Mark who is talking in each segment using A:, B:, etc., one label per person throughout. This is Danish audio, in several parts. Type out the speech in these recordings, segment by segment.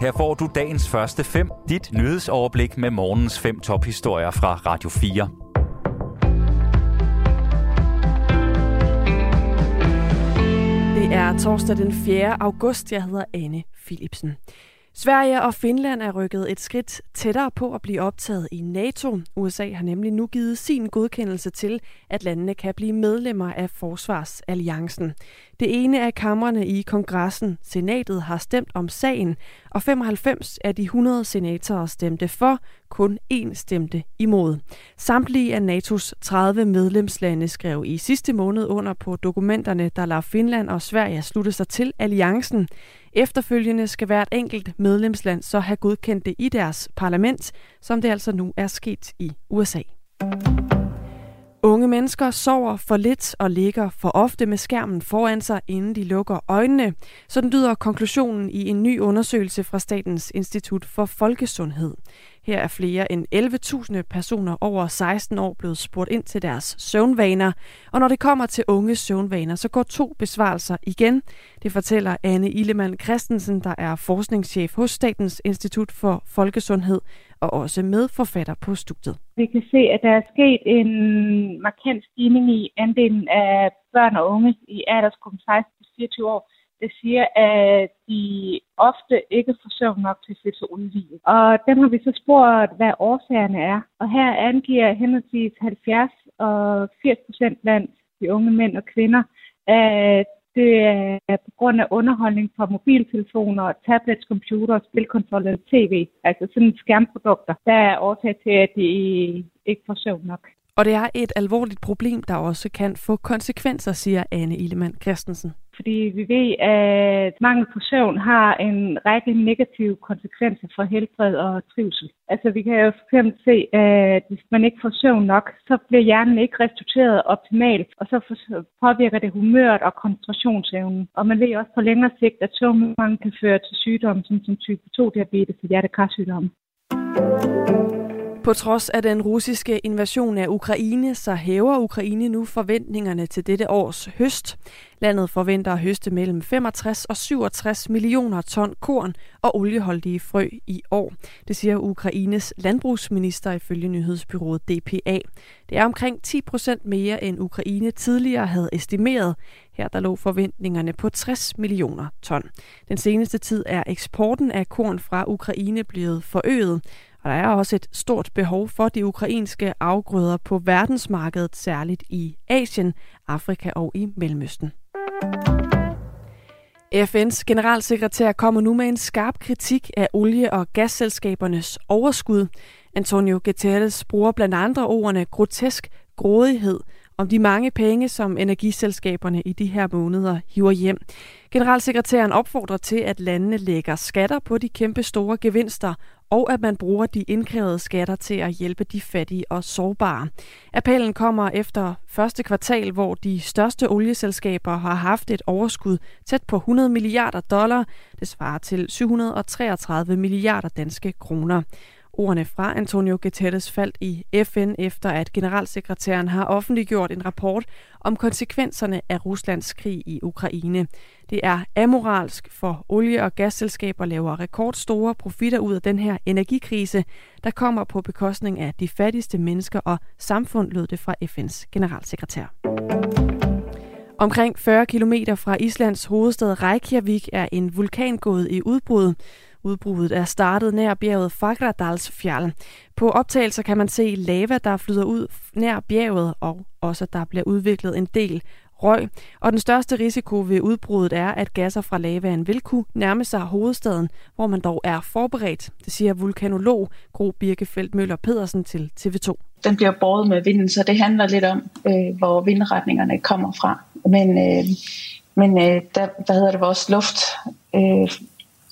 A: Her får du dagens første fem, dit nyhedsoverblik med morgens fem tophistorier fra Radio 4.
B: Det er torsdag den 4. august. Jeg hedder Anne Philipsen. Sverige og Finland er rykket et skridt tættere på at blive optaget i NATO. USA har nemlig nu givet sin godkendelse til, at landene kan blive medlemmer af Forsvarsalliancen. Det ene af kammerne i kongressen, senatet, har stemt om sagen, og 95 af de 100 senatorer stemte for, kun én stemte imod. Samtlige af NATO's 30 medlemslande skrev i sidste måned under på dokumenterne, der lader Finland og Sverige slutte sig til alliancen. Efterfølgende skal hvert enkelt medlemsland så have godkendt det i deres parlament, som det altså nu er sket i USA. Unge mennesker sover for lidt og ligger for ofte med skærmen foran sig, inden de lukker øjnene. Sådan lyder konklusionen i en ny undersøgelse fra Statens Institut for Folkesundhed. Her er flere end 11.000 personer over 16 år blevet spurgt ind til deres søvnvaner. Og når det kommer til unge søvnvaner, så går to besvarelser igen. Det fortæller Anne Illemann Christensen, der er forskningschef hos Statens Institut for Folkesundhed og også medforfatter på studiet.
C: Vi kan se, at der er sket en markant stigning i andelen af børn og unge i aldersgruppen 16-24 år, der siger, at de ofte ikke får søvn nok til at sig. Og dem har vi så spurgt, hvad årsagerne er. Og her angiver henholdsvis 70 og 80 procent blandt de unge mænd og kvinder, at det er på grund af underholdning fra mobiltelefoner, tablets, computer, spilkonsoller og tv, altså sådan skærmprodukter, der er årsag til, at de ikke får søvn nok.
B: Og det er et alvorligt problem, der også kan få konsekvenser, siger Anne Illemann Christensen
C: fordi vi ved, at mangel på søvn har en række negative konsekvenser for helbred og trivsel. Altså vi kan jo for eksempel se, at hvis man ikke får søvn nok, så bliver hjernen ikke restitueret optimalt, og så påvirker det humøret og koncentrationsevnen. Og man ved også på længere sigt, at søvnmangel kan føre til sygdomme som, som type 2-diabetes og hjertekarsygdomme.
B: På trods af den russiske invasion af Ukraine, så hæver Ukraine nu forventningerne til dette års høst. Landet forventer at høste mellem 65 og 67 millioner ton korn og olieholdige frø i år. Det siger Ukraines landbrugsminister ifølge nyhedsbyrået DPA. Det er omkring 10 procent mere end Ukraine tidligere havde estimeret. Her der lå forventningerne på 60 millioner ton. Den seneste tid er eksporten af korn fra Ukraine blevet forøget. Og der er også et stort behov for de ukrainske afgrøder på verdensmarkedet, særligt i Asien, Afrika og i Mellemøsten. FN's generalsekretær kommer nu med en skarp kritik af olie- og gasselskabernes overskud. Antonio Guterres bruger blandt andre ordene grotesk grådighed om de mange penge, som energiselskaberne i de her måneder hiver hjem. Generalsekretæren opfordrer til, at landene lægger skatter på de kæmpe store gevinster, og at man bruger de indkrævede skatter til at hjælpe de fattige og sårbare. Appellen kommer efter første kvartal, hvor de største olieselskaber har haft et overskud tæt på 100 milliarder dollar. Det svarer til 733 milliarder danske kroner. Ordene fra Antonio Guterres faldt i FN efter, at generalsekretæren har offentliggjort en rapport om konsekvenserne af Ruslands krig i Ukraine. Det er amoralsk for olie- og gasselskaber laver rekordstore profitter ud af den her energikrise, der kommer på bekostning af de fattigste mennesker og samfund, lød det fra FN's generalsekretær. Omkring 40 km fra Islands hovedstad Reykjavik er en vulkan gået i udbrud. Udbruddet er startet nær bjerget Fagradalsfjall. På optagelser kan man se lava, der flyder ud nær bjerget, og også der bliver udviklet en del røg. Og den største risiko ved udbruddet er, at gasser fra lavaen vil kunne nærme sig hovedstaden, hvor man dog er forberedt. Det siger vulkanolog Gro Birkefeldt Møller Pedersen til TV2.
D: Den bliver båret med vinden, så det handler lidt om, øh, hvor vindretningerne kommer fra. Men, øh, men øh, der, hvad hedder det, vores luft øh,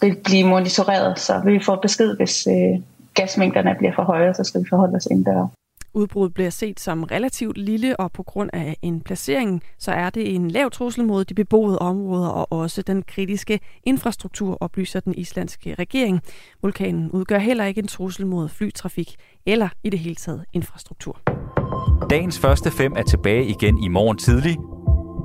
D: vil blive monitoreret, så vi får besked, hvis øh, gasmængderne bliver for høje, så skal vi forholde os indendør.
B: Udbruddet bliver set som relativt lille, og på grund af en placering, så er det en lav trussel mod de beboede områder og også den kritiske infrastruktur, oplyser den islandske regering. Vulkanen udgør heller ikke en trussel mod flytrafik eller i det hele taget infrastruktur.
A: Dagens første fem er tilbage igen i morgen tidlig.